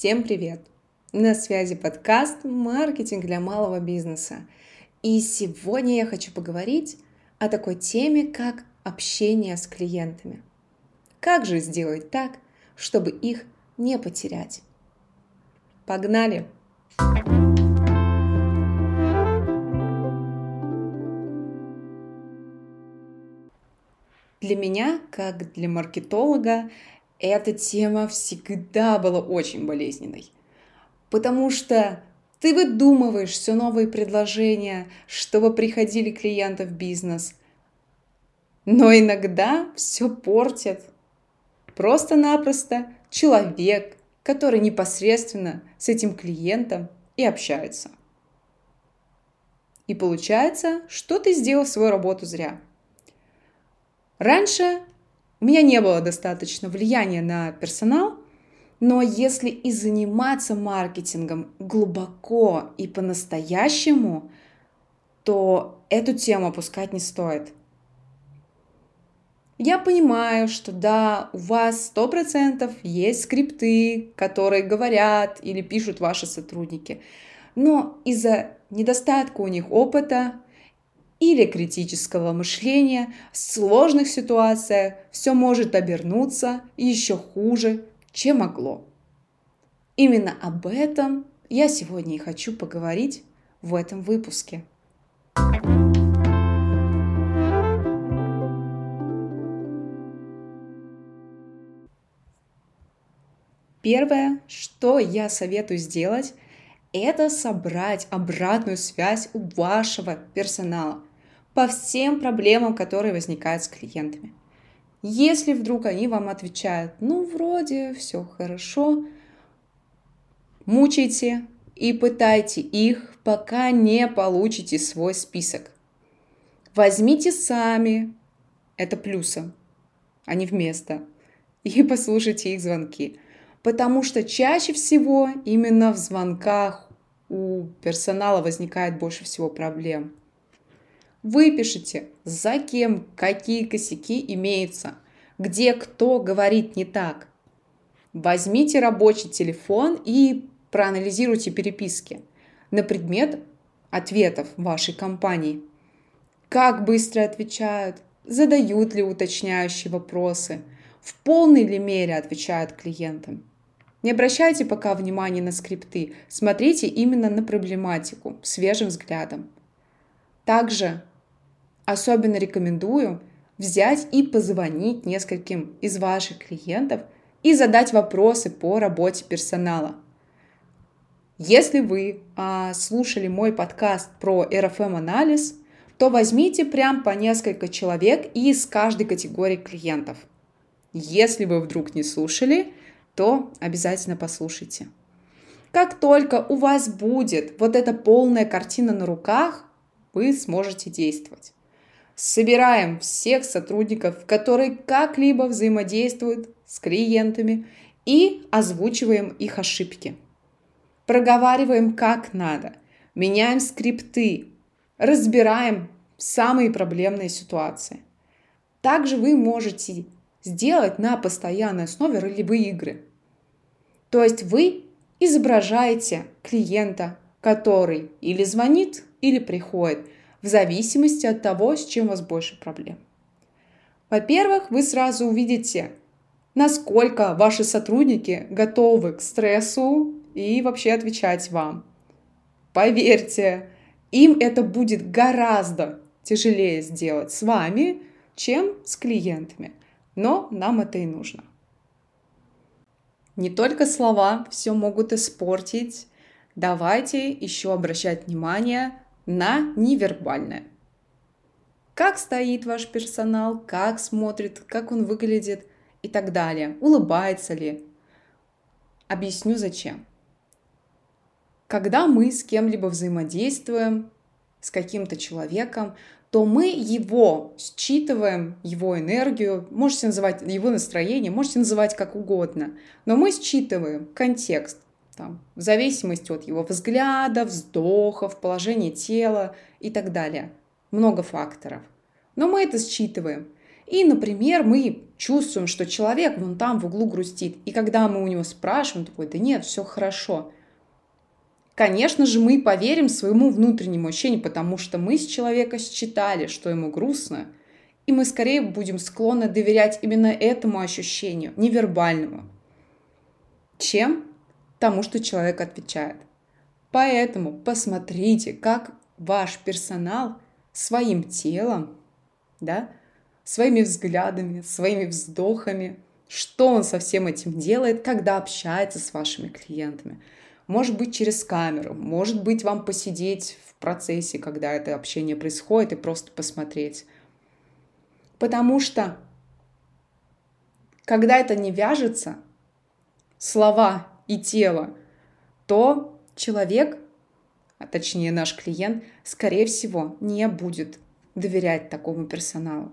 Всем привет! На связи подкаст «Маркетинг для малого бизнеса». И сегодня я хочу поговорить о такой теме, как общение с клиентами. Как же сделать так, чтобы их не потерять? Погнали! Для меня, как для маркетолога, эта тема всегда была очень болезненной. Потому что ты выдумываешь все новые предложения, чтобы приходили клиенты в бизнес. Но иногда все портит. Просто-напросто человек, который непосредственно с этим клиентом и общается. И получается, что ты сделал свою работу зря. Раньше у меня не было достаточно влияния на персонал, но если и заниматься маркетингом глубоко и по-настоящему, то эту тему опускать не стоит. Я понимаю, что да, у вас сто процентов есть скрипты, которые говорят или пишут ваши сотрудники, но из-за недостатка у них опыта или критического мышления, в сложных ситуациях все может обернуться еще хуже, чем могло. Именно об этом я сегодня и хочу поговорить в этом выпуске. Первое, что я советую сделать, это собрать обратную связь у вашего персонала по всем проблемам, которые возникают с клиентами. Если вдруг они вам отвечают, ну, вроде все хорошо, мучайте и пытайте их, пока не получите свой список. Возьмите сами, это плюсом, а не вместо, и послушайте их звонки. Потому что чаще всего именно в звонках у персонала возникает больше всего проблем. Выпишите, за кем какие косяки имеются, где кто говорит не так. Возьмите рабочий телефон и проанализируйте переписки на предмет ответов вашей компании. Как быстро отвечают, задают ли уточняющие вопросы, в полной ли мере отвечают клиентам. Не обращайте пока внимания на скрипты, смотрите именно на проблематику свежим взглядом. Также Особенно рекомендую взять и позвонить нескольким из ваших клиентов и задать вопросы по работе персонала. Если вы а, слушали мой подкаст про RFM-анализ, то возьмите прям по несколько человек из каждой категории клиентов. Если вы вдруг не слушали, то обязательно послушайте. Как только у вас будет вот эта полная картина на руках, вы сможете действовать. Собираем всех сотрудников, которые как-либо взаимодействуют с клиентами и озвучиваем их ошибки. Проговариваем как надо, меняем скрипты, разбираем самые проблемные ситуации. Также вы можете сделать на постоянной основе ролевые игры. То есть вы изображаете клиента, который или звонит, или приходит – в зависимости от того, с чем у вас больше проблем. Во-первых, вы сразу увидите, насколько ваши сотрудники готовы к стрессу и вообще отвечать вам. Поверьте, им это будет гораздо тяжелее сделать с вами, чем с клиентами. Но нам это и нужно. Не только слова все могут испортить. Давайте еще обращать внимание на невербальное. Как стоит ваш персонал, как смотрит, как он выглядит и так далее. Улыбается ли. Объясню зачем. Когда мы с кем-либо взаимодействуем, с каким-то человеком, то мы его считываем, его энергию, можете называть его настроение, можете называть как угодно, но мы считываем контекст, там, в зависимости от его взгляда, вздохов, положения тела и так далее. Много факторов. Но мы это считываем. И, например, мы чувствуем, что человек вон там в углу грустит. И когда мы у него спрашиваем, такой, да нет, все хорошо. Конечно же, мы поверим своему внутреннему ощущению, потому что мы с человека считали, что ему грустно, и мы скорее будем склонны доверять именно этому ощущению, невербальному, чем тому, что человек отвечает. Поэтому посмотрите, как ваш персонал своим телом, да, своими взглядами, своими вздохами, что он со всем этим делает, когда общается с вашими клиентами. Может быть, через камеру, может быть, вам посидеть в процессе, когда это общение происходит, и просто посмотреть. Потому что, когда это не вяжется, слова и тело, то человек, а точнее наш клиент, скорее всего, не будет доверять такому персоналу.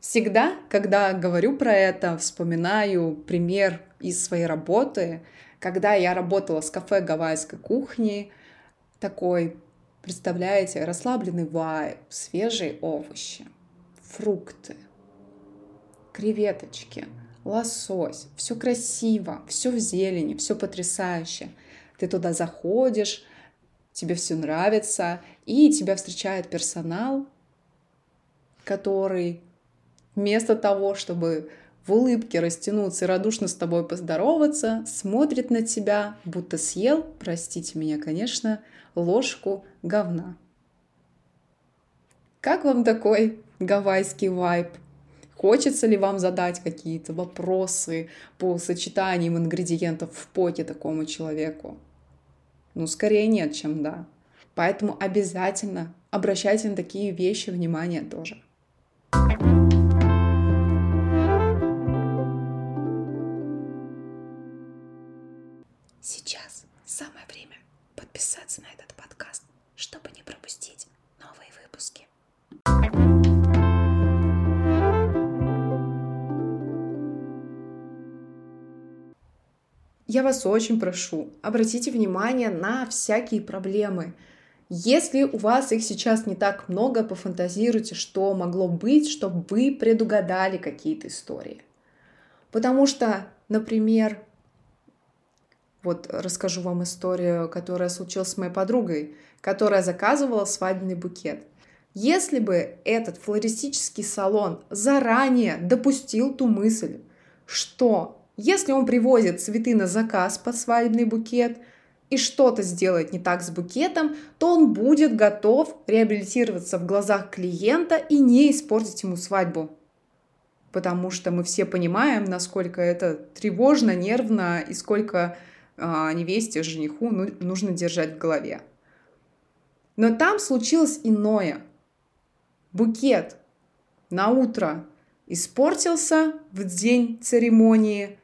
Всегда, когда говорю про это, вспоминаю пример из своей работы, когда я работала с кафе гавайской кухни, такой, представляете, расслабленный вайб, свежие овощи, фрукты, креветочки, лосось, все красиво, все в зелени, все потрясающе. Ты туда заходишь, тебе все нравится, и тебя встречает персонал, который вместо того, чтобы в улыбке растянуться и радушно с тобой поздороваться, смотрит на тебя, будто съел, простите меня, конечно, ложку говна. Как вам такой гавайский вайб? Хочется ли вам задать какие-то вопросы по сочетаниям ингредиентов в поте такому человеку? Ну, скорее нет, чем да. Поэтому обязательно обращайте на такие вещи внимание тоже. Сейчас Я вас очень прошу, обратите внимание на всякие проблемы. Если у вас их сейчас не так много, пофантазируйте, что могло быть, чтобы вы предугадали какие-то истории. Потому что, например, вот расскажу вам историю, которая случилась с моей подругой, которая заказывала свадебный букет. Если бы этот флористический салон заранее допустил ту мысль, что если он привозит цветы на заказ под свадебный букет и что-то сделает не так с букетом, то он будет готов реабилитироваться в глазах клиента и не испортить ему свадьбу. Потому что мы все понимаем, насколько это тревожно, нервно и сколько а, невесте, жениху ну, нужно держать в голове. Но там случилось иное. Букет на утро испортился в день церемонии.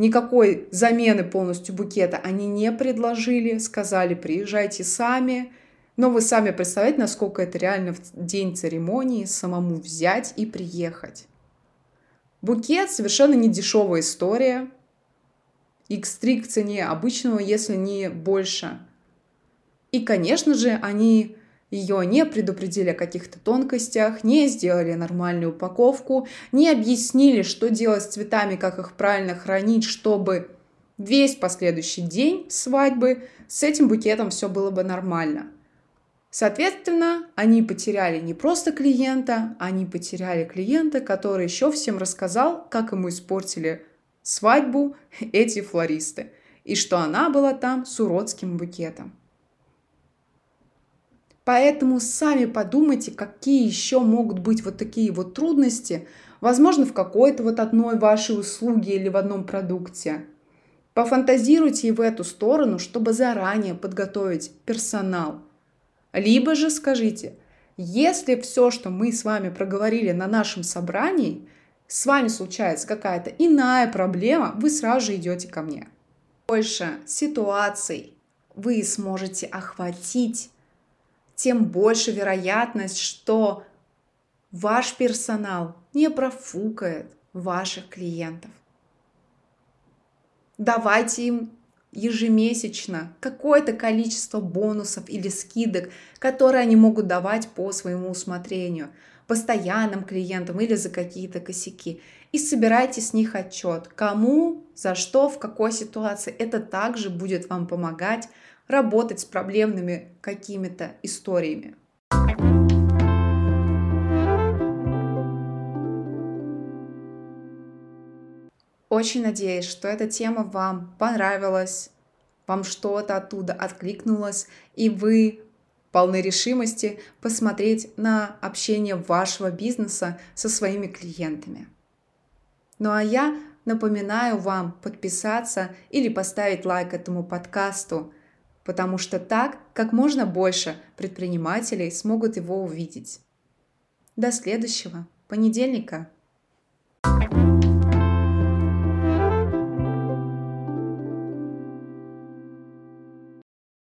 Никакой замены полностью букета они не предложили, сказали, приезжайте сами. Но вы сами представляете, насколько это реально в день церемонии самому взять и приехать. Букет совершенно не дешевая история x3 к цене обычного, если не больше. И, конечно же, они ее не предупредили о каких-то тонкостях, не сделали нормальную упаковку, не объяснили, что делать с цветами, как их правильно хранить, чтобы весь последующий день свадьбы с этим букетом все было бы нормально. Соответственно, они потеряли не просто клиента, они потеряли клиента, который еще всем рассказал, как ему испортили свадьбу эти флористы, и что она была там с уродским букетом. Поэтому сами подумайте, какие еще могут быть вот такие вот трудности, возможно, в какой-то вот одной вашей услуге или в одном продукте. Пофантазируйте и в эту сторону, чтобы заранее подготовить персонал. Либо же скажите, если все, что мы с вами проговорили на нашем собрании – с вами случается какая-то иная проблема, вы сразу же идете ко мне. Больше ситуаций вы сможете охватить, тем больше вероятность, что ваш персонал не профукает ваших клиентов. Давайте им ежемесячно какое-то количество бонусов или скидок, которые они могут давать по своему усмотрению – постоянным клиентам или за какие-то косяки. И собирайте с них отчет, кому, за что, в какой ситуации. Это также будет вам помогать работать с проблемными какими-то историями. Очень надеюсь, что эта тема вам понравилась, вам что-то оттуда откликнулось, и вы полны решимости посмотреть на общение вашего бизнеса со своими клиентами. Ну а я напоминаю вам подписаться или поставить лайк этому подкасту, потому что так как можно больше предпринимателей смогут его увидеть. До следующего понедельника.